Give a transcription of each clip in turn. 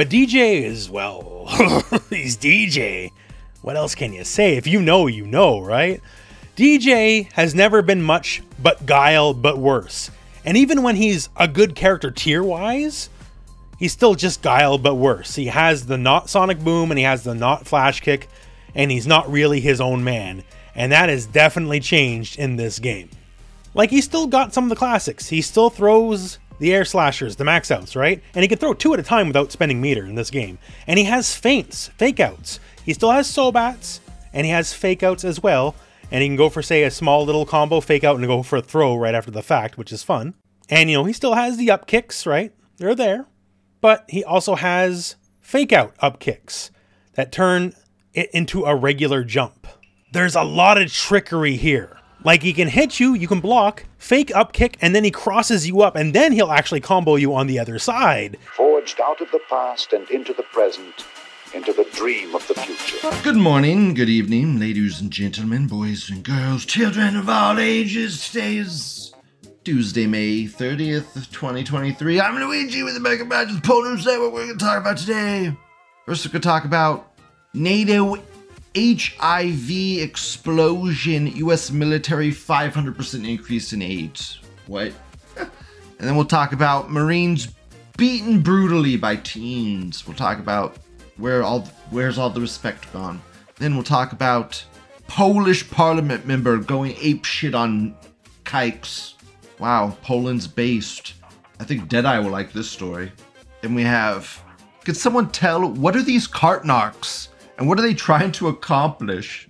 But DJ is, well, he's DJ. What else can you say? If you know, you know, right? DJ has never been much but guile, but worse. And even when he's a good character tier wise, he's still just guile, but worse. He has the not Sonic Boom and he has the not Flash Kick, and he's not really his own man. And that has definitely changed in this game. Like, he's still got some of the classics. He still throws the air slashers, the max outs, right? And he can throw two at a time without spending meter in this game. And he has feints, fake outs. He still has soul bats, and he has fake outs as well. And he can go for, say, a small little combo fake out and go for a throw right after the fact, which is fun. And, you know, he still has the up kicks, right? They're there. But he also has fake out up kicks that turn it into a regular jump. There's a lot of trickery here. Like he can hit you, you can block, fake up kick, and then he crosses you up, and then he'll actually combo you on the other side. Forged out of the past and into the present, into the dream of the future. Good morning, good evening, ladies and gentlemen, boys and girls, children of all ages. Today is Tuesday, May 30th, 2023. I'm Luigi with the Mega Badges Ponies. Say what we're going to talk about today. First, we're going to talk about NATO HIV explosion, US military 500% increase in AIDS. What? and then we'll talk about Marines beaten brutally by teens. We'll talk about where all where's all the respect gone. Then we'll talk about Polish parliament member going ape shit on kikes. Wow, Poland's based. I think Deadeye will like this story. Then we have Could someone tell what are these Cartnarcs? And what are they trying to accomplish?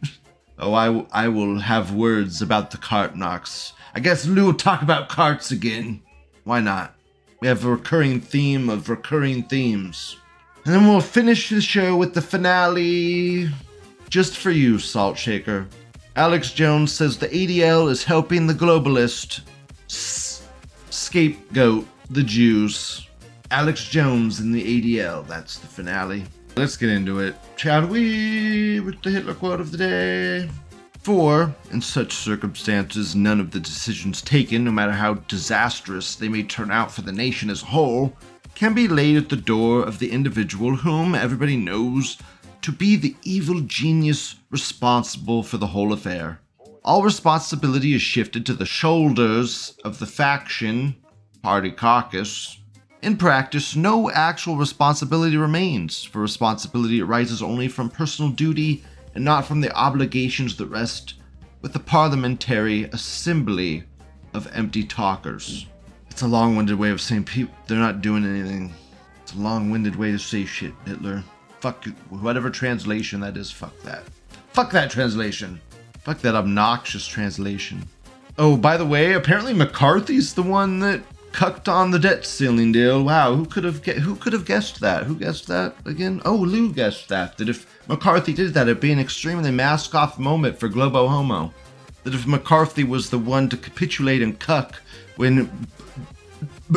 oh, I, w- I will have words about the cart narcs. I guess Lou will talk about carts again. Why not? We have a recurring theme of recurring themes. And then we'll finish the show with the finale. Just for you, Salt Shaker. Alex Jones says the ADL is helping the globalist s- scapegoat the Jews. Alex Jones in the ADL. That's the finale. Let's get into it, shall we? With the Hitler quote of the day. For, in such circumstances, none of the decisions taken, no matter how disastrous they may turn out for the nation as a whole, can be laid at the door of the individual whom everybody knows to be the evil genius responsible for the whole affair. All responsibility is shifted to the shoulders of the faction, party caucus, in practice, no actual responsibility remains, for responsibility arises only from personal duty and not from the obligations that rest with the parliamentary assembly of empty talkers. It's a long winded way of saying people, they're not doing anything. It's a long winded way to say shit, Hitler. Fuck whatever translation that is, fuck that. Fuck that translation. Fuck that obnoxious translation. Oh, by the way, apparently McCarthy's the one that cucked on the debt ceiling deal. Wow, who could have who could have guessed that? Who guessed that again? Oh, Lou guessed that. That if McCarthy did that, it'd be an extremely mask off moment for Globo Homo. That if McCarthy was the one to capitulate and cuck when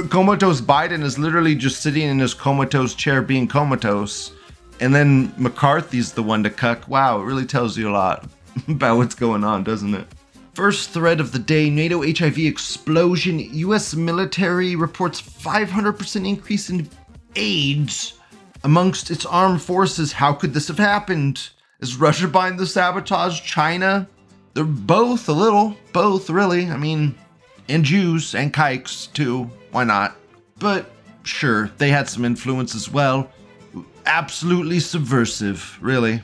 comatose Biden is literally just sitting in his comatose chair being comatose, and then McCarthy's the one to cuck. Wow, it really tells you a lot about what's going on, doesn't it? First thread of the day NATO HIV explosion. US military reports 500% increase in AIDS amongst its armed forces. How could this have happened? Is Russia behind the sabotage? China? They're both a little. Both, really. I mean, and Jews and kikes, too. Why not? But sure, they had some influence as well. Absolutely subversive, really.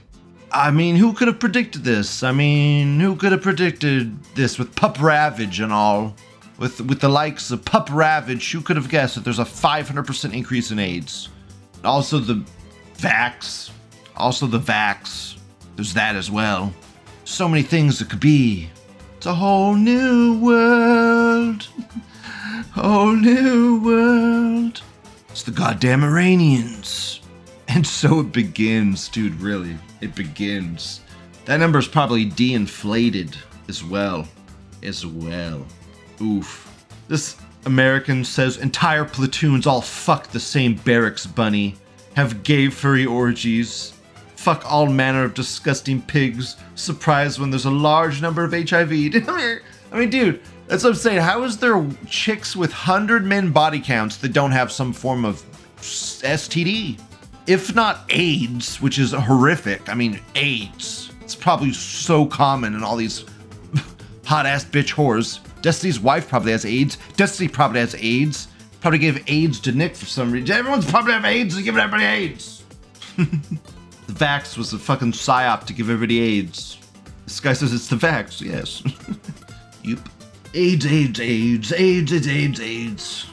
I mean, who could have predicted this? I mean, who could have predicted this with Pup Ravage and all? With with the likes of Pup Ravage, who could have guessed that there's a 500% increase in AIDS? Also the Vax, also the Vax. There's that as well. So many things it could be. It's a whole new world. whole new world. It's the goddamn Iranians. And so it begins, dude, really it begins. That number's probably de-inflated as well. As well. Oof. This American says entire platoons all fuck the same barracks bunny, have gay furry orgies, fuck all manner of disgusting pigs, surprised when there's a large number of HIV. I mean, dude, that's what I'm saying. How is there chicks with 100 men body counts that don't have some form of STD? If not AIDS, which is horrific. I mean, AIDS. It's probably so common in all these hot ass bitch whores. Destiny's wife probably has AIDS. Destiny probably has AIDS. Probably gave AIDS to Nick for some reason. Everyone's probably have AIDS and giving everybody AIDS. the vax was a fucking psyop to give everybody AIDS. This guy says it's the vax. Yes. yep. AIDS, AIDS, AIDS, AIDS, AIDS, AIDS, AIDS.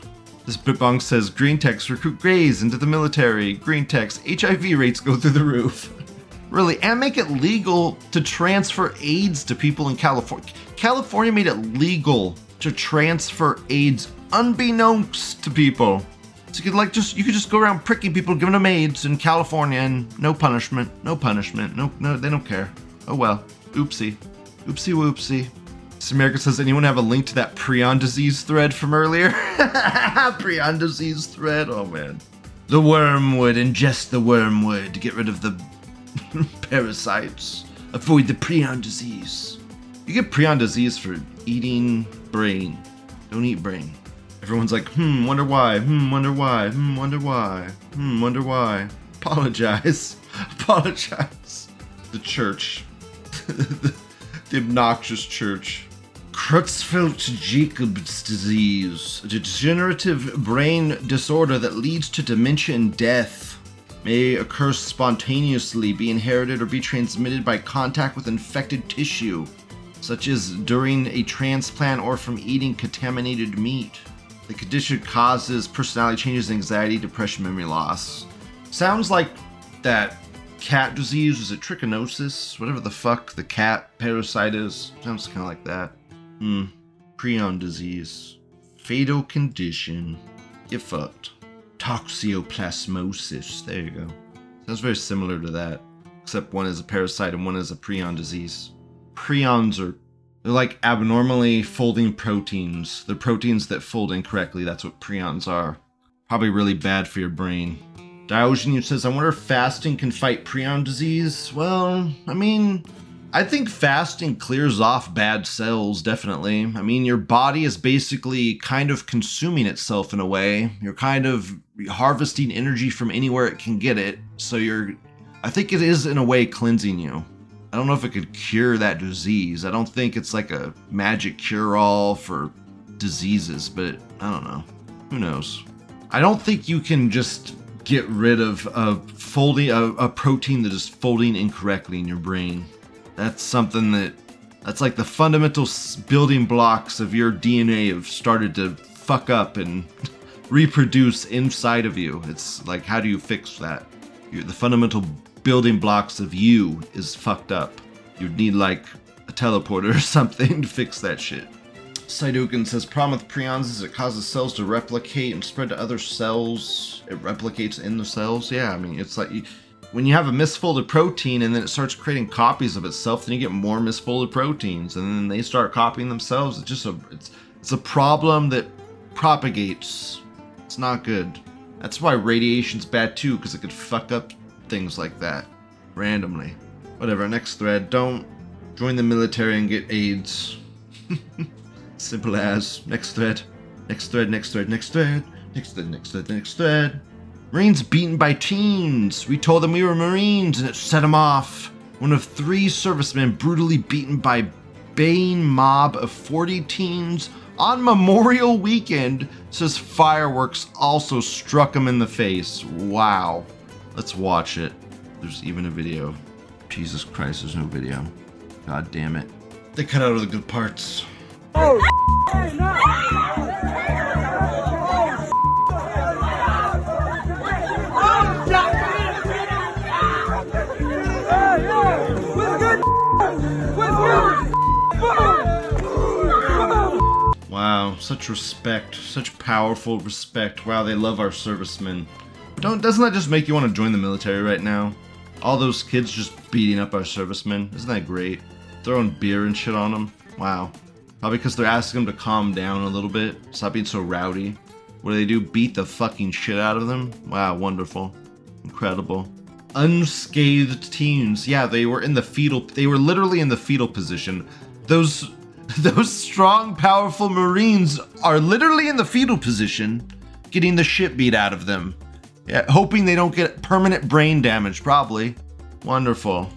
This Bitbong says green text recruit gays into the military. Green text HIV rates go through the roof. really, and make it legal to transfer AIDS to people in California. California made it legal to transfer AIDS unbeknownst to people. So you could like just you could just go around pricking people, giving them AIDS in California, and no punishment, no punishment, no no they don't care. Oh well, oopsie, oopsie whoopsie. America says, anyone have a link to that prion disease thread from earlier? prion disease thread, oh man. The wormwood, ingest the wormwood, to get rid of the parasites, avoid the prion disease. You get prion disease for eating brain. Don't eat brain. Everyone's like, hmm, wonder why, hmm, wonder why, hmm, wonder why, hmm, wonder why. Apologize. Apologize. The church. the obnoxious church. Creutzfeldt-Jakob's disease, a degenerative brain disorder that leads to dementia and death, may occur spontaneously, be inherited, or be transmitted by contact with infected tissue, such as during a transplant or from eating contaminated meat. The condition causes personality changes, anxiety, depression, memory loss. Sounds like that cat disease. Is it trichinosis? Whatever the fuck the cat parasite is. Sounds kind of like that. Hmm. Prion disease. Fatal condition. Get fucked. Toxoplasmosis. There you go. Sounds very similar to that. Except one is a parasite and one is a prion disease. Prions are they're like abnormally folding proteins. They're proteins that fold incorrectly. That's what prions are. Probably really bad for your brain. Diogenes says, I wonder if fasting can fight prion disease. Well, I mean, I think fasting clears off bad cells, definitely. I mean, your body is basically kind of consuming itself in a way. You're kind of harvesting energy from anywhere it can get it. So you're, I think it is in a way cleansing you. I don't know if it could cure that disease. I don't think it's like a magic cure all for diseases, but I don't know. Who knows? I don't think you can just get rid of a folding a, a protein that is folding incorrectly in your brain. That's something that that's like the fundamental building blocks of your DNA have started to fuck up and reproduce inside of you. It's like how do you fix that? You're, the fundamental building blocks of you is fucked up. You'd need like a teleporter or something to fix that shit. Saidukin says problem with prions is it causes cells to replicate and spread to other cells. It replicates in the cells. Yeah, I mean it's like when you have a misfolded protein and then it starts creating copies of itself, then you get more misfolded proteins, and then they start copying themselves. It's just a it's it's a problem that propagates. It's not good. That's why radiation's bad too, because it could fuck up things like that randomly. Whatever, next thread. Don't join the military and get AIDS. Simple as. Next thread. Next thread, next thread, next thread. Next thread, next thread, next thread. Marines beaten by teens. We told them we were Marines and it set them off. One of three servicemen brutally beaten by baying mob of 40 teens on Memorial Weekend says fireworks also struck him in the face. Wow. Let's watch it. There's even a video. Jesus Christ, there's no video. God damn it. They cut out all the good parts. Oh, Such respect, such powerful respect. Wow, they love our servicemen. Don't doesn't that just make you want to join the military right now? All those kids just beating up our servicemen. Isn't that great? Throwing beer and shit on them. Wow. Probably because they're asking them to calm down a little bit. Stop being so rowdy. What do they do? Beat the fucking shit out of them? Wow, wonderful. Incredible. Unscathed teens. Yeah, they were in the fetal they were literally in the fetal position. Those those strong, powerful Marines are literally in the fetal position, getting the shit beat out of them Yeah, hoping they don't get permanent brain damage, probably. Wonderful.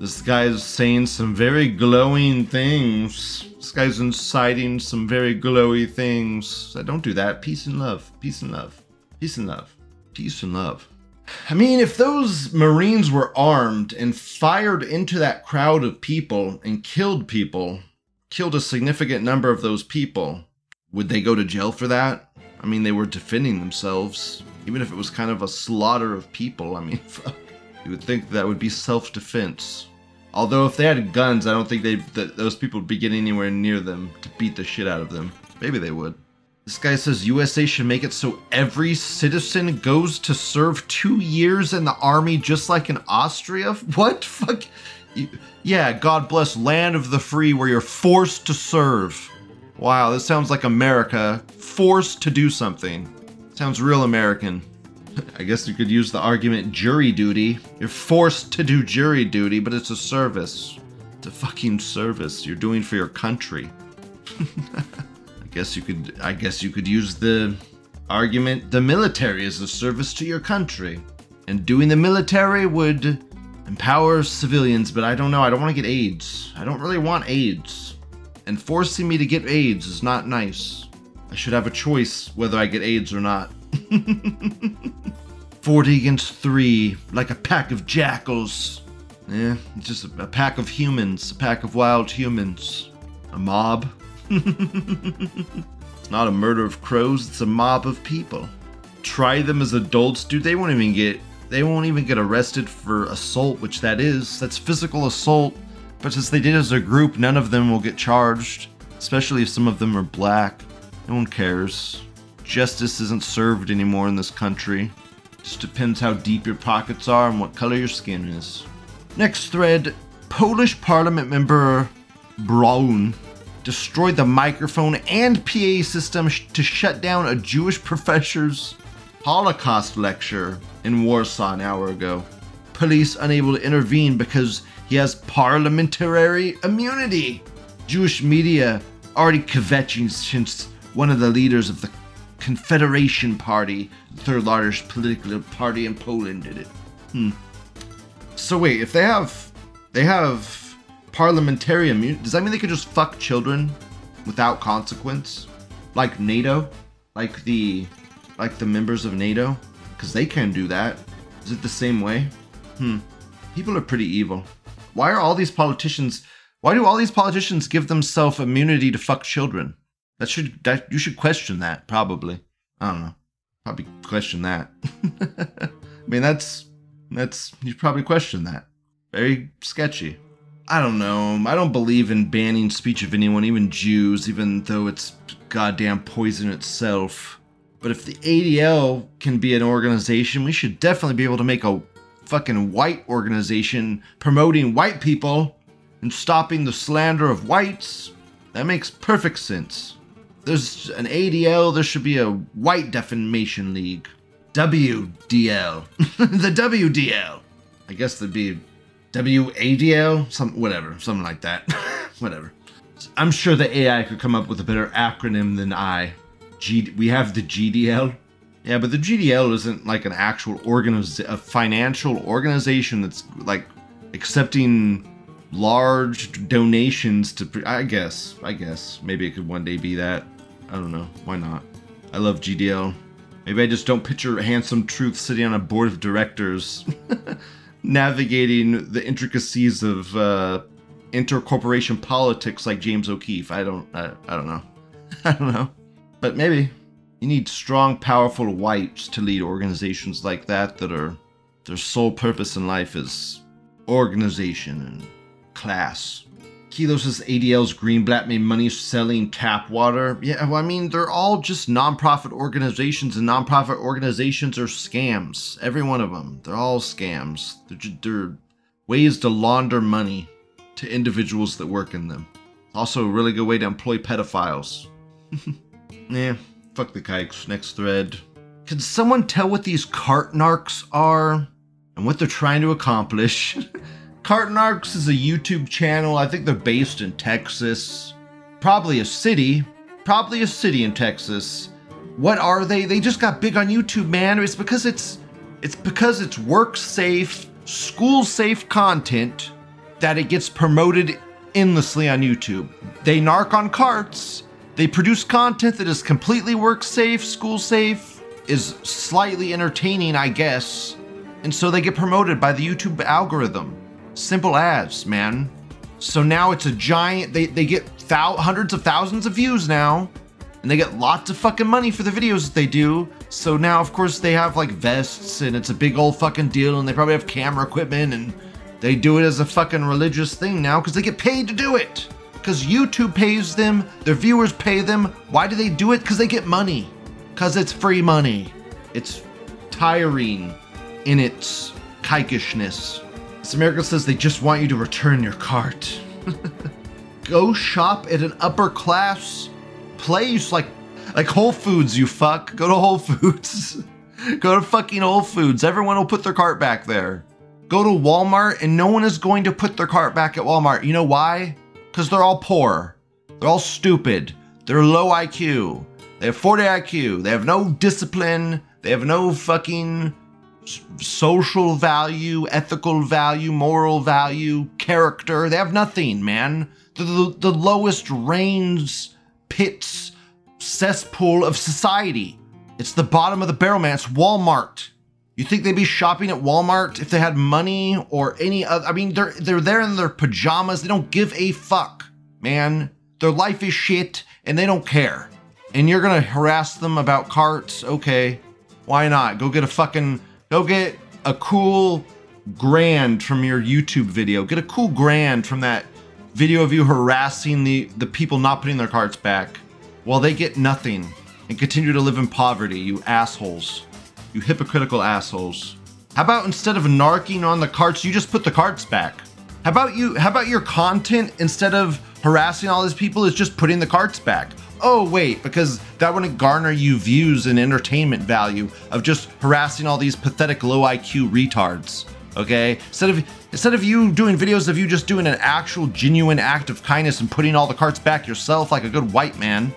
This guy's saying some very glowing things. This guy's inciting some very glowy things. I don't do that. Peace and love. Peace and love. Peace and love. Peace and love. I mean, if those Marines were armed and fired into that crowd of people and killed people, killed a significant number of those people, would they go to jail for that? I mean, they were defending themselves. Even if it was kind of a slaughter of people, I mean, fuck. You would think that would be self defense. Although, if they had guns, I don't think they that those people would be getting anywhere near them to beat the shit out of them. Maybe they would. This guy says USA should make it so every citizen goes to serve two years in the army just like in Austria. What? Fuck. Yeah, God bless land of the free where you're forced to serve. Wow, this sounds like America. Forced to do something. Sounds real American. I guess you could use the argument jury duty. You're forced to do jury duty, but it's a service. It's a fucking service you're doing for your country. I guess you could I guess you could use the argument the military is a service to your country. And doing the military would empower civilians, but I don't know, I don't want to get AIDS. I don't really want AIDS. And forcing me to get AIDS is not nice. I should have a choice whether I get AIDS or not. 40 against 3, like a pack of jackals. Yeah, it's just a, a pack of humans, a pack of wild humans. A mob. it's not a murder of crows, it's a mob of people. Try them as adults, dude, they won't even get they won't even get arrested for assault, which that is. That's physical assault. But since they did as a group, none of them will get charged, especially if some of them are black. No one cares. Justice isn't served anymore in this country. Just depends how deep your pockets are and what color your skin is. Next thread Polish parliament member Braun destroyed the microphone and PA system to shut down a Jewish professor's Holocaust lecture in Warsaw an hour ago. Police unable to intervene because he has parliamentary immunity. Jewish media already kvetching since one of the leaders of the Confederation Party, the third largest political party in Poland, did it. Hmm. So wait, if they have they have parliamentary immunity, does that mean they could just fuck children without consequence? Like NATO? Like the like the members of NATO? Because they can do that. Is it the same way? Hmm. People are pretty evil. Why are all these politicians why do all these politicians give themselves immunity to fuck children? That should that you should question that probably. I don't know. Probably question that. I mean that's that's you probably question that. Very sketchy. I don't know. I don't believe in banning speech of anyone, even Jews, even though it's goddamn poison itself. But if the ADL can be an organization, we should definitely be able to make a fucking white organization promoting white people and stopping the slander of whites. That makes perfect sense. There's an ADL, there should be a White Defamation League. WDL. the WDL. I guess there'd be WADL? Some whatever, something like that. whatever. I'm sure the AI could come up with a better acronym than I. G we have the GDL. Yeah, but the GDL isn't like an actual organiz- a financial organization that's like accepting large donations to pre- I guess, I guess maybe it could one day be that. I don't know. Why not? I love GDL. Maybe I just don't picture handsome truth sitting on a board of directors, navigating the intricacies of uh, intercorporation politics like James O'Keefe. I don't. I, I don't know. I don't know. But maybe you need strong, powerful whites to lead organizations like that that are their sole purpose in life is organization and class. Kilos' ADL's Greenblatt made money selling tap water. Yeah, well, I mean, they're all just nonprofit organizations, and nonprofit organizations are scams. Every one of them. They're all scams. They're, just, they're ways to launder money to individuals that work in them. Also, a really good way to employ pedophiles. yeah, fuck the kikes. Next thread. Can someone tell what these cart narcs are and what they're trying to accomplish? Cart Narcs is a YouTube channel. I think they're based in Texas. Probably a city. Probably a city in Texas. What are they? They just got big on YouTube, man. It's because it's It's because it's work safe, school safe content that it gets promoted endlessly on YouTube. They narc on carts. They produce content that is completely work safe, school safe, is slightly entertaining, I guess. And so they get promoted by the YouTube algorithm. Simple as, man. So now it's a giant, they, they get thou- hundreds of thousands of views now. And they get lots of fucking money for the videos that they do. So now, of course, they have like vests and it's a big old fucking deal. And they probably have camera equipment and they do it as a fucking religious thing now because they get paid to do it. Because YouTube pays them, their viewers pay them. Why do they do it? Because they get money. Because it's free money. It's tiring in its kikishness. This America says they just want you to return your cart. Go shop at an upper class place like like Whole Foods, you fuck. Go to Whole Foods. Go to fucking Whole Foods. Everyone will put their cart back there. Go to Walmart and no one is going to put their cart back at Walmart. You know why? Because they're all poor. They're all stupid. They're low IQ. They have 40 IQ. They have no discipline. They have no fucking social value, ethical value, moral value, character. They have nothing, man. They're the, the lowest range pits cesspool of society. It's the bottom of the barrel, man. It's Walmart. You think they'd be shopping at Walmart if they had money or any other? I mean, they're they're there in their pajamas. They don't give a fuck, man. Their life is shit, and they don't care. And you're gonna harass them about carts? Okay, why not? Go get a fucking go get a cool grand from your YouTube video. Get a cool grand from that video of you harassing the the people not putting their carts back, while they get nothing and continue to live in poverty. You assholes. You hypocritical assholes. How about instead of narking on the carts, you just put the carts back? How about you how about your content instead of harassing all these people is just putting the carts back? Oh wait, because that wouldn't garner you views and entertainment value of just harassing all these pathetic low IQ retards. Okay? Instead of instead of you doing videos of you just doing an actual genuine act of kindness and putting all the carts back yourself like a good white man,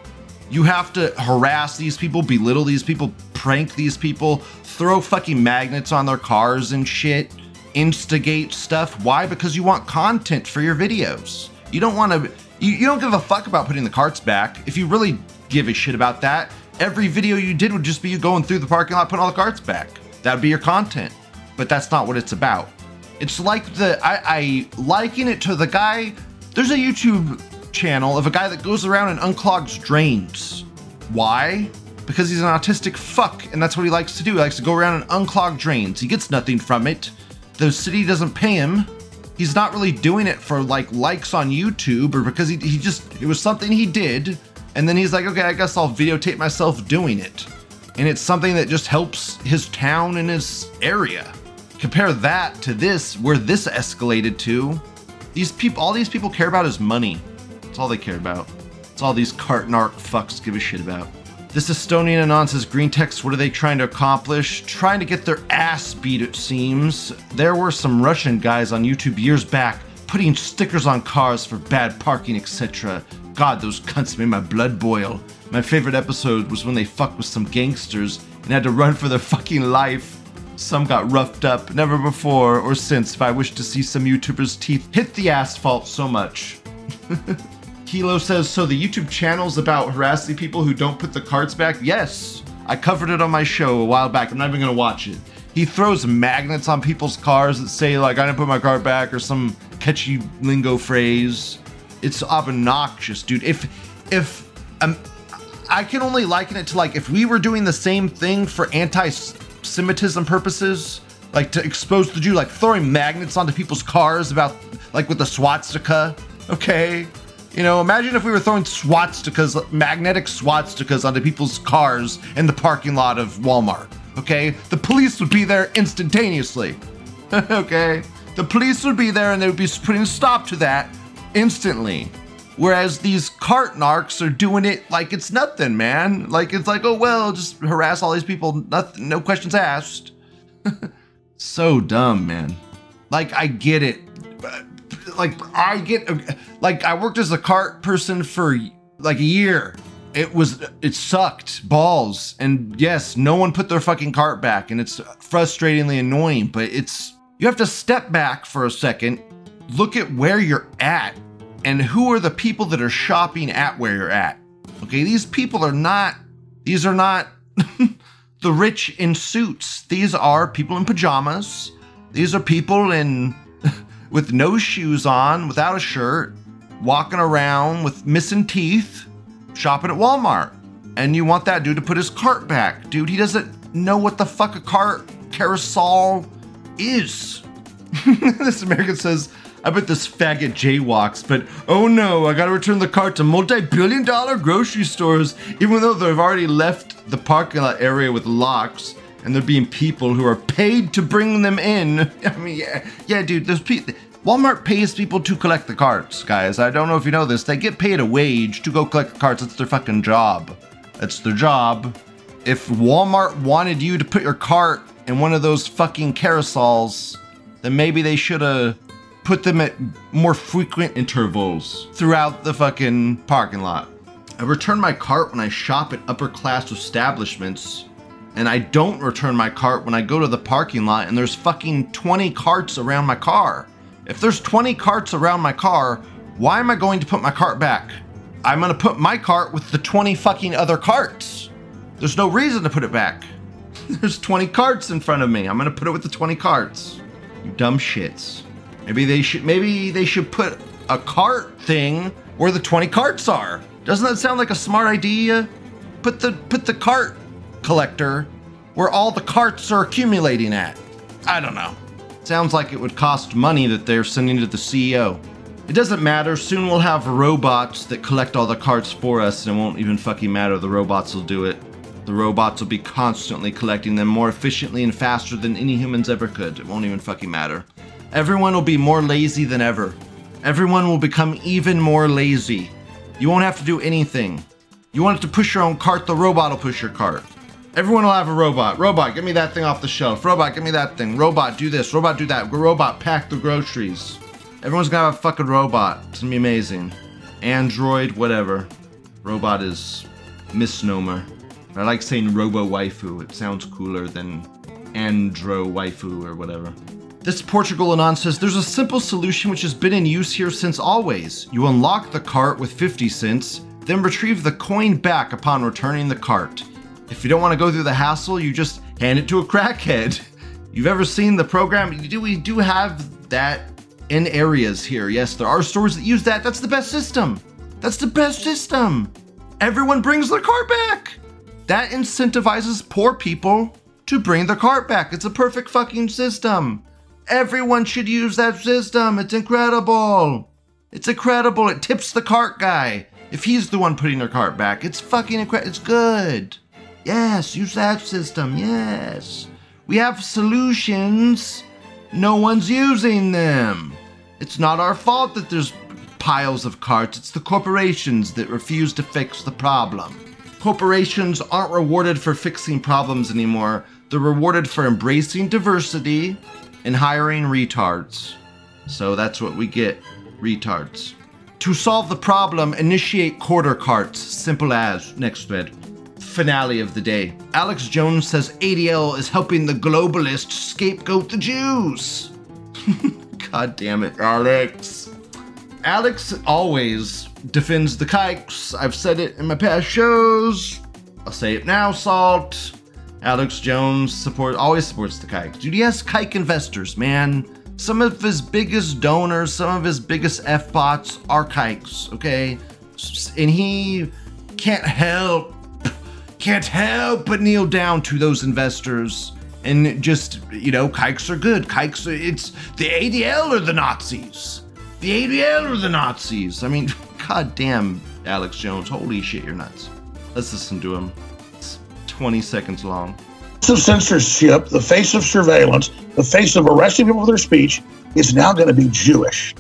you have to harass these people, belittle these people, prank these people, throw fucking magnets on their cars and shit, instigate stuff. Why? Because you want content for your videos. You don't want to, you, you don't give a fuck about putting the carts back. If you really give a shit about that, every video you did would just be you going through the parking lot, putting all the carts back. That would be your content. But that's not what it's about. It's like the, I, I liken it to the guy, there's a YouTube channel of a guy that goes around and unclogs drains. Why? Because he's an autistic fuck, and that's what he likes to do. He likes to go around and unclog drains. He gets nothing from it. The city doesn't pay him. He's not really doing it for like likes on YouTube or because he, he just, it was something he did. And then he's like, okay, I guess I'll videotape myself doing it. And it's something that just helps his town and his area. Compare that to this, where this escalated to. These people, all these people care about is money. All they care about. It's all these cart narc fucks give a shit about. This Estonian Anon says Green Text, what are they trying to accomplish? Trying to get their ass beat, it seems. There were some Russian guys on YouTube years back putting stickers on cars for bad parking, etc. God, those cunts made my blood boil. My favorite episode was when they fucked with some gangsters and had to run for their fucking life. Some got roughed up, never before or since if I wish to see some YouTubers' teeth hit the asphalt so much. Kilo says, so the YouTube channel's about harassing people who don't put the carts back? Yes. I covered it on my show a while back. I'm not even gonna watch it. He throws magnets on people's cars that say, like, I didn't put my cart back or some catchy lingo phrase. It's obnoxious, dude. If if um I can only liken it to like if we were doing the same thing for anti-Semitism purposes, like to expose the Jew, like throwing magnets onto people's cars about like with the swastika. Okay, you know, imagine if we were throwing swastikas, magnetic swastikas onto people's cars in the parking lot of Walmart. Okay, the police would be there instantaneously. okay, the police would be there and they would be putting a stop to that instantly. Whereas these cart narcs are doing it like it's nothing, man. Like it's like, oh well, just harass all these people, nothing, no questions asked. so dumb, man. Like I get it. Like I get like I worked as a cart person for like a year. it was it sucked balls. And yes no one put their fucking cart back and it's frustratingly annoying but it's you have to step back for a second look at where you're at and who are the people that are shopping at where you're at. Okay these people are not these are not the rich in suits. These are people in pajamas. These are people in with no shoes on without a shirt walking around with missing teeth shopping at Walmart. And you want that dude to put his cart back. Dude, he doesn't know what the fuck a cart carousel is. this American says, I bet this faggot jaywalks, but oh no, I gotta return the cart to multi billion dollar grocery stores, even though they've already left the parking lot area with locks and there being people who are paid to bring them in. I mean, yeah, yeah, dude, there's people. Walmart pays people to collect the carts, guys. I don't know if you know this. They get paid a wage to go collect the carts. That's their fucking job. That's their job. If Walmart wanted you to put your cart in one of those fucking carousels, then maybe they should have put them at more frequent intervals throughout the fucking parking lot. I return my cart when I shop at upper class establishments, and I don't return my cart when I go to the parking lot and there's fucking 20 carts around my car. If there's 20 carts around my car, why am I going to put my cart back? I'm gonna put my cart with the 20 fucking other carts. There's no reason to put it back. There's 20 carts in front of me. I'm gonna put it with the 20 carts. You dumb shits. Maybe they should maybe they should put a cart thing where the 20 carts are. Doesn't that sound like a smart idea? Put the put the cart collector where all the carts are accumulating at. I don't know. Sounds like it would cost money that they're sending to the CEO. It doesn't matter, soon we'll have robots that collect all the carts for us and it won't even fucking matter, the robots will do it. The robots will be constantly collecting them more efficiently and faster than any humans ever could. It won't even fucking matter. Everyone will be more lazy than ever. Everyone will become even more lazy. You won't have to do anything. You want it to push your own cart, the robot will push your cart. Everyone will have a robot. Robot, get me that thing off the shelf. Robot, get me that thing. Robot, do this. Robot, do that. Robot, pack the groceries. Everyone's gonna have a fucking robot. It's gonna be amazing. Android, whatever. Robot is misnomer. I like saying robo waifu. It sounds cooler than andro waifu or whatever. This Portugal Anon says there's a simple solution which has been in use here since always. You unlock the cart with 50 cents, then retrieve the coin back upon returning the cart. If you don't want to go through the hassle, you just hand it to a crackhead. You've ever seen the program? Do, we do have that in areas here. Yes, there are stores that use that. That's the best system. That's the best system. Everyone brings their cart back. That incentivizes poor people to bring their cart back. It's a perfect fucking system. Everyone should use that system. It's incredible. It's incredible. It tips the cart guy if he's the one putting their cart back. It's fucking incredible. It's good. Yes, use that system. Yes. We have solutions. No one's using them. It's not our fault that there's piles of carts. It's the corporations that refuse to fix the problem. Corporations aren't rewarded for fixing problems anymore. They're rewarded for embracing diversity and hiring retards. So that's what we get retards. To solve the problem, initiate quarter carts. Simple as. Next thread finale of the day. Alex Jones says ADL is helping the globalists scapegoat the Jews. God damn it, Alex. Alex always defends the kikes. I've said it in my past shows. I'll say it now, Salt. Alex Jones support always supports the kikes. Dude, he has kike investors, man. Some of his biggest donors, some of his biggest F bots are kikes, okay? And he can't help can't help but kneel down to those investors and just, you know, kikes are good. Kikes, are, it's the ADL or the Nazis. The ADL or the Nazis. I mean, goddamn, Alex Jones. Holy shit, you're nuts. Let's listen to him. It's 20 seconds long. The censorship, the face of surveillance, the face of arresting people for their speech is now going to be Jewish.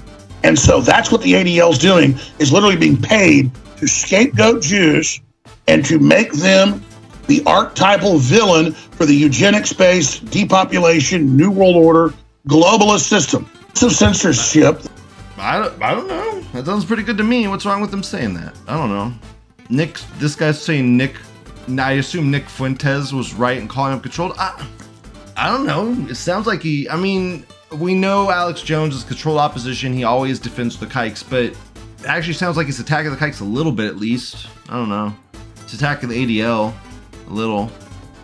And so that's what the ADL is doing, is literally being paid to scapegoat Jews and to make them the archetypal villain for the eugenics based depopulation, New World Order, globalist system. Some censorship. I don't, I don't know. That sounds pretty good to me. What's wrong with them saying that? I don't know. Nick, this guy's saying Nick. I assume Nick Fuentes was right in calling him controlled. I, I don't know. It sounds like he. I mean, we know Alex Jones is controlled opposition. He always defends the kikes, but actually sounds like he's attacking the kikes a little bit at least. I don't know. He's attacking the ADL a little,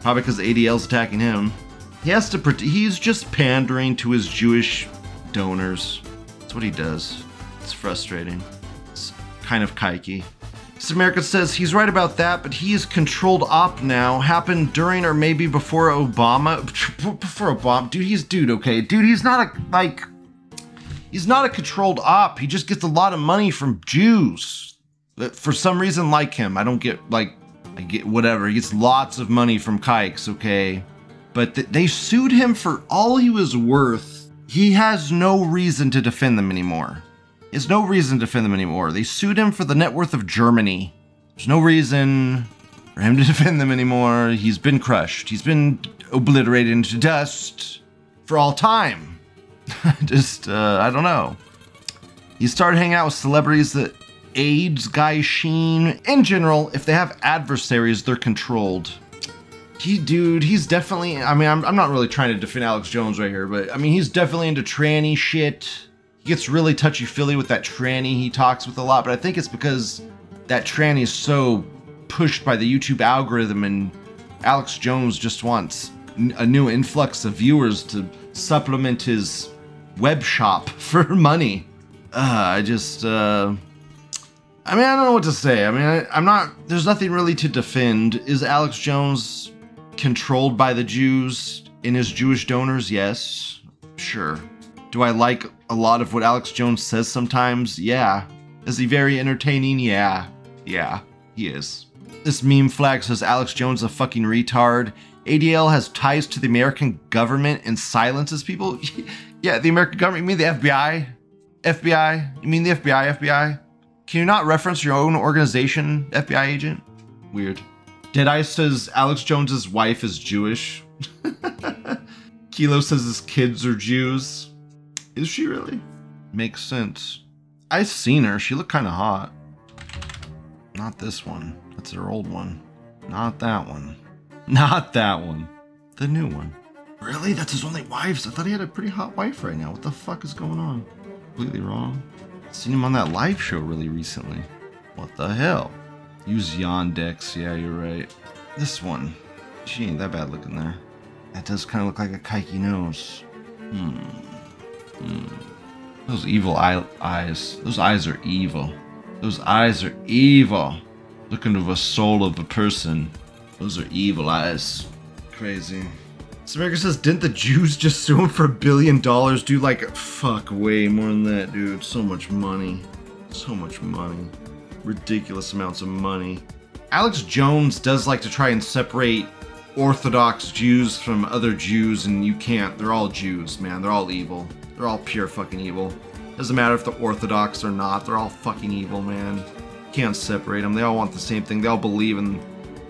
probably because the ADL's attacking him. He has to. He's just pandering to his Jewish donors. That's what he does. It's frustrating. It's kind of kikey. America says he's right about that, but he is controlled op now. Happened during or maybe before Obama. Before Obama, dude, he's dude. Okay, dude, he's not a like. He's not a controlled op. He just gets a lot of money from Jews for some reason like him. I don't get like. I get whatever. He gets lots of money from kikes. Okay, but th- they sued him for all he was worth. He has no reason to defend them anymore. There's no reason to defend them anymore. They sued him for the net worth of Germany. There's no reason for him to defend them anymore. He's been crushed. He's been obliterated into dust for all time. Just, uh, I don't know. He started hanging out with celebrities that AIDS, Guy Sheen. In general, if they have adversaries, they're controlled. He, dude, he's definitely. I mean, I'm, I'm not really trying to defend Alex Jones right here, but I mean, he's definitely into tranny shit he gets really touchy feely with that tranny he talks with a lot, but I think it's because that tranny is so pushed by the YouTube algorithm, and Alex Jones just wants a new influx of viewers to supplement his web shop for money. Uh, I just, uh, I mean, I don't know what to say. I mean, I, I'm not, there's nothing really to defend. Is Alex Jones controlled by the Jews in his Jewish donors? Yes, sure. Do I like a lot of what Alex Jones says sometimes? Yeah. Is he very entertaining? Yeah. Yeah, he is. This meme flag says Alex Jones a fucking retard. ADL has ties to the American government and silences people. yeah, the American government. You mean the FBI? FBI? You mean the FBI? FBI? Can you not reference your own organization, FBI agent? Weird. Deadeye says Alex Jones's wife is Jewish. Kilo says his kids are Jews. Is she really? Makes sense. I've seen her. She looked kind of hot. Not this one. That's her old one. Not that one. Not that one. The new one. Really? That's his only wife? I thought he had a pretty hot wife right now. What the fuck is going on? Completely wrong. Seen him on that live show really recently. What the hell? Use Yandex. Yeah, you're right. This one. She ain't that bad looking there. That does kind of look like a kike nose. Hmm. Hmm. Those evil eye- eyes. Those eyes are evil. Those eyes are evil. Look into the soul of a person. Those are evil eyes. Crazy. America says, didn't the Jews just sue him for a billion dollars? Dude, like, fuck, way more than that, dude. So much money. So much money. Ridiculous amounts of money. Alex Jones does like to try and separate Orthodox Jews from other Jews, and you can't. They're all Jews, man. They're all evil. They're all pure fucking evil. Doesn't matter if they're Orthodox or not, they're all fucking evil, man. Can't separate them. They all want the same thing. They all believe in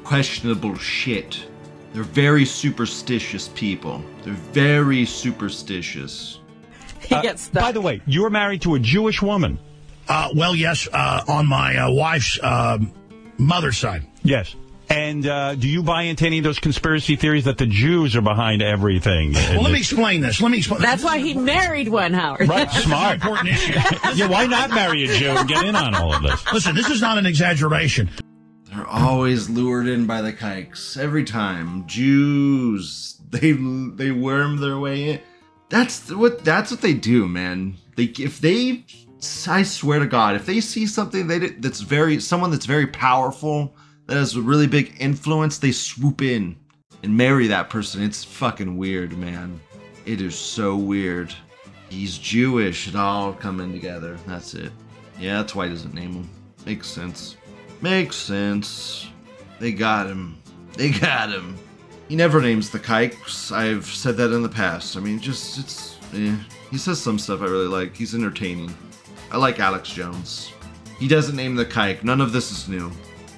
questionable shit. They're very superstitious people. They're very superstitious. He gets stuck. By the way, you're married to a Jewish woman. Uh, well, yes, uh, on my uh, wife's um mother's side. Yes. And uh, do you buy into any of those conspiracy theories that the Jews are behind everything? Well, let me explain this. Let me explain. That's why he married one, Howard. Right, smart. important issue. yeah, why not marry a Jew and get in on all of this? Listen, this is not an exaggeration. They're always lured in by the kikes every time. Jews, they they worm their way in. That's what that's what they do, man. They if they, I swear to God, if they see something they that's very someone that's very powerful that has a really big influence, they swoop in and marry that person. It's fucking weird, man. It is so weird. He's Jewish. It all coming together. That's it. Yeah, that's why he doesn't name him. Makes sense. Makes sense. They got him. They got him. He never names the kikes. I've said that in the past. I mean, just, it's, eh. He says some stuff I really like. He's entertaining. I like Alex Jones. He doesn't name the kike. None of this is new.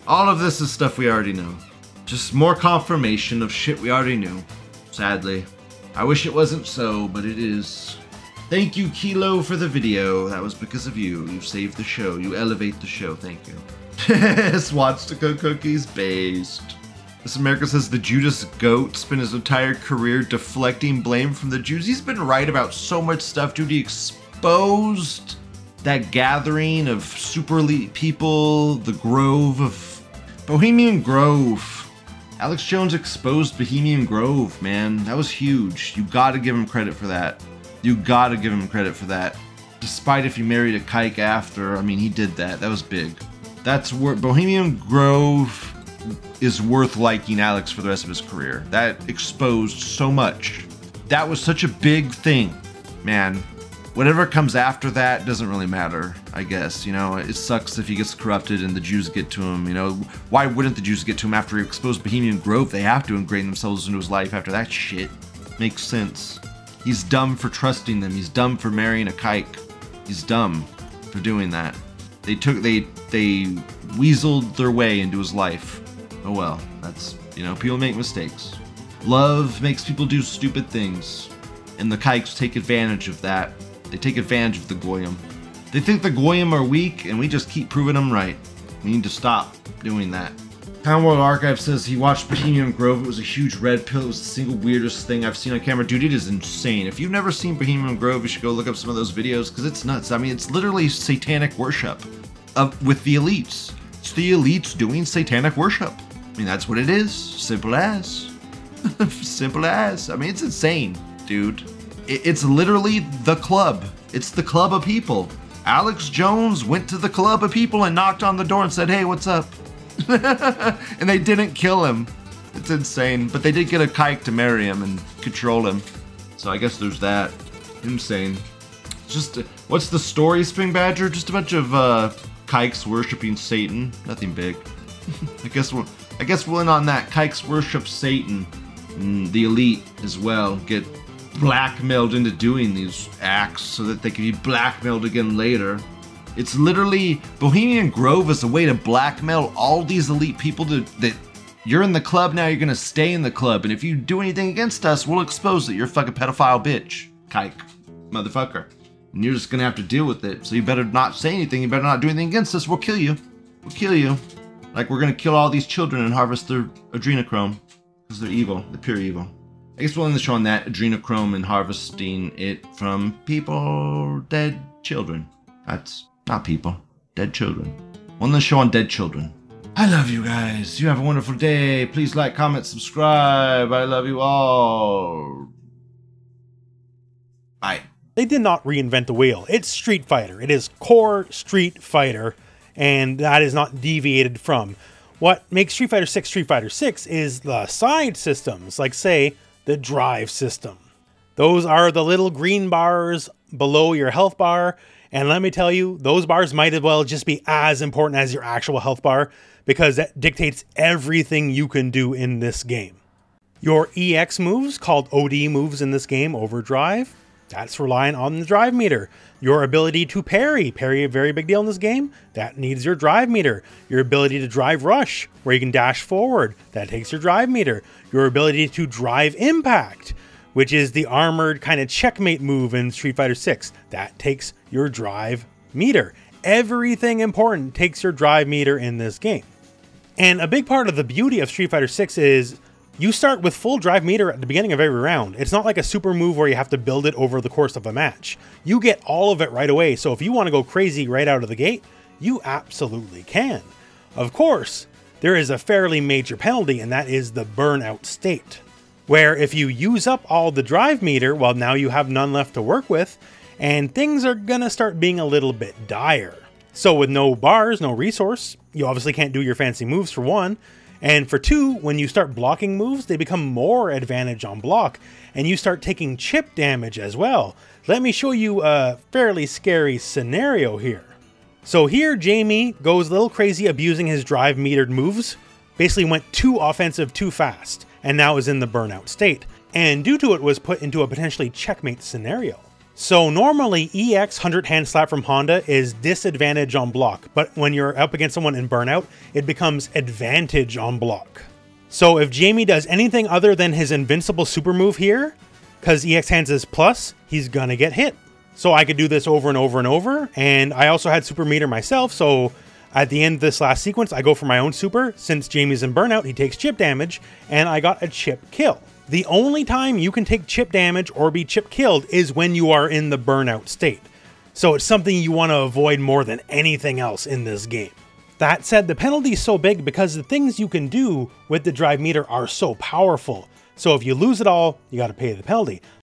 All of this is stuff we already know. Just more confirmation of shit we already knew. Sadly. I wish it wasn't so, but it is. Thank you, Kilo, for the video. That was because of you. You saved the show. You elevate the show. Thank you. Swastika cookies based. This America says the Judas Goat spent his entire career deflecting blame from the Jews. He's been right about so much stuff, dude. He exposed that gathering of super elite people, the Grove of Bohemian Grove. Alex Jones exposed Bohemian Grove, man. That was huge. You gotta give him credit for that. You gotta give him credit for that. Despite if he married a kike after, I mean, he did that. That was big. That's where Bohemian Grove is worth liking Alex for the rest of his career. That exposed so much. That was such a big thing, man. Whatever comes after that doesn't really matter, I guess. You know, it sucks if he gets corrupted and the Jews get to him. You know, why wouldn't the Jews get to him after he exposed Bohemian Grove? They have to ingrain themselves into his life after that shit. Makes sense. He's dumb for trusting them. He's dumb for marrying a kike. He's dumb for doing that. They took they they weaseled their way into his life. Oh well, that's you know, people make mistakes. Love makes people do stupid things. And the kikes take advantage of that. They take advantage of the Goyim. They think the Goyim are weak, and we just keep proving them right. We need to stop doing that. Town World Archive says he watched Bohemian Grove. It was a huge red pill. It was the single weirdest thing I've seen on camera. Dude, it is insane. If you've never seen Bohemian Grove, you should go look up some of those videos because it's nuts. I mean, it's literally satanic worship of, with the elites. It's the elites doing satanic worship. I mean, that's what it is. Simple as. Simple as. I mean, it's insane, dude. It, it's literally the club. It's the club of people. Alex Jones went to the club of people and knocked on the door and said, "Hey, what's up?" and they didn't kill him. It's insane. But they did get a kike to marry him and control him. So I guess there's that. Insane. Just what's the story, Spring Badger? Just a bunch of uh, kikes worshiping Satan. Nothing big. I guess we'll. I guess we'll end on that. Kikes worship Satan. And the elite as well get blackmailed into doing these acts so that they can be blackmailed again later. It's literally Bohemian Grove is a way to blackmail all these elite people to that you're in the club now, you're gonna stay in the club, and if you do anything against us, we'll expose that you're a fucking pedophile bitch. Kike. Motherfucker. And you're just gonna have to deal with it. So you better not say anything, you better not do anything against us, we'll kill you. We'll kill you. Like we're gonna kill all these children and harvest their adrenochrome. Because they're evil. They're pure evil. I guess we'll end the show on that adrenochrome and harvesting it from people, dead children. That's not people, dead children. End the show on dead children. I love you guys. You have a wonderful day. Please like, comment, subscribe. I love you all. Bye. They did not reinvent the wheel. It's Street Fighter. It is core Street Fighter, and that is not deviated from. What makes Street Fighter 6 Street Fighter 6 is the side systems, like, say, the drive system. Those are the little green bars below your health bar. And let me tell you, those bars might as well just be as important as your actual health bar because that dictates everything you can do in this game. Your EX moves, called OD moves in this game, overdrive, that's relying on the drive meter. Your ability to parry, parry a very big deal in this game, that needs your drive meter. Your ability to drive rush, where you can dash forward, that takes your drive meter. Your ability to drive impact, which is the armored kind of checkmate move in Street Fighter 6, that takes your drive meter. Everything important takes your drive meter in this game. And a big part of the beauty of Street Fighter 6 is you start with full drive meter at the beginning of every round. It's not like a super move where you have to build it over the course of a match. You get all of it right away, so if you want to go crazy right out of the gate, you absolutely can. Of course, there is a fairly major penalty, and that is the burnout state, where if you use up all the drive meter, well, now you have none left to work with, and things are gonna start being a little bit dire. So, with no bars, no resource, you obviously can't do your fancy moves for one. And for two, when you start blocking moves, they become more advantage on block, and you start taking chip damage as well. Let me show you a fairly scary scenario here. So here, Jamie goes a little crazy abusing his drive metered moves, basically went too offensive too fast, and now is in the burnout state. And due to it, was put into a potentially checkmate scenario. So normally EX 100 hand slap from Honda is disadvantage on block, but when you're up against someone in burnout, it becomes advantage on block. So if Jamie does anything other than his invincible super move here, because EX hands is plus, he's gonna get hit. So I could do this over and over and over, and I also had super meter myself, so At the end of this last sequence, I go for my own super. Since Jamie's in burnout, he takes chip damage, and I got a chip kill. The only time you can take chip damage or be chip killed is when you are in the burnout state. So it's something you want to avoid more than anything else in this game. That said, the penalty is so big because the things you can do with the drive meter are so powerful. So if you lose it all, you got to pay the penalty.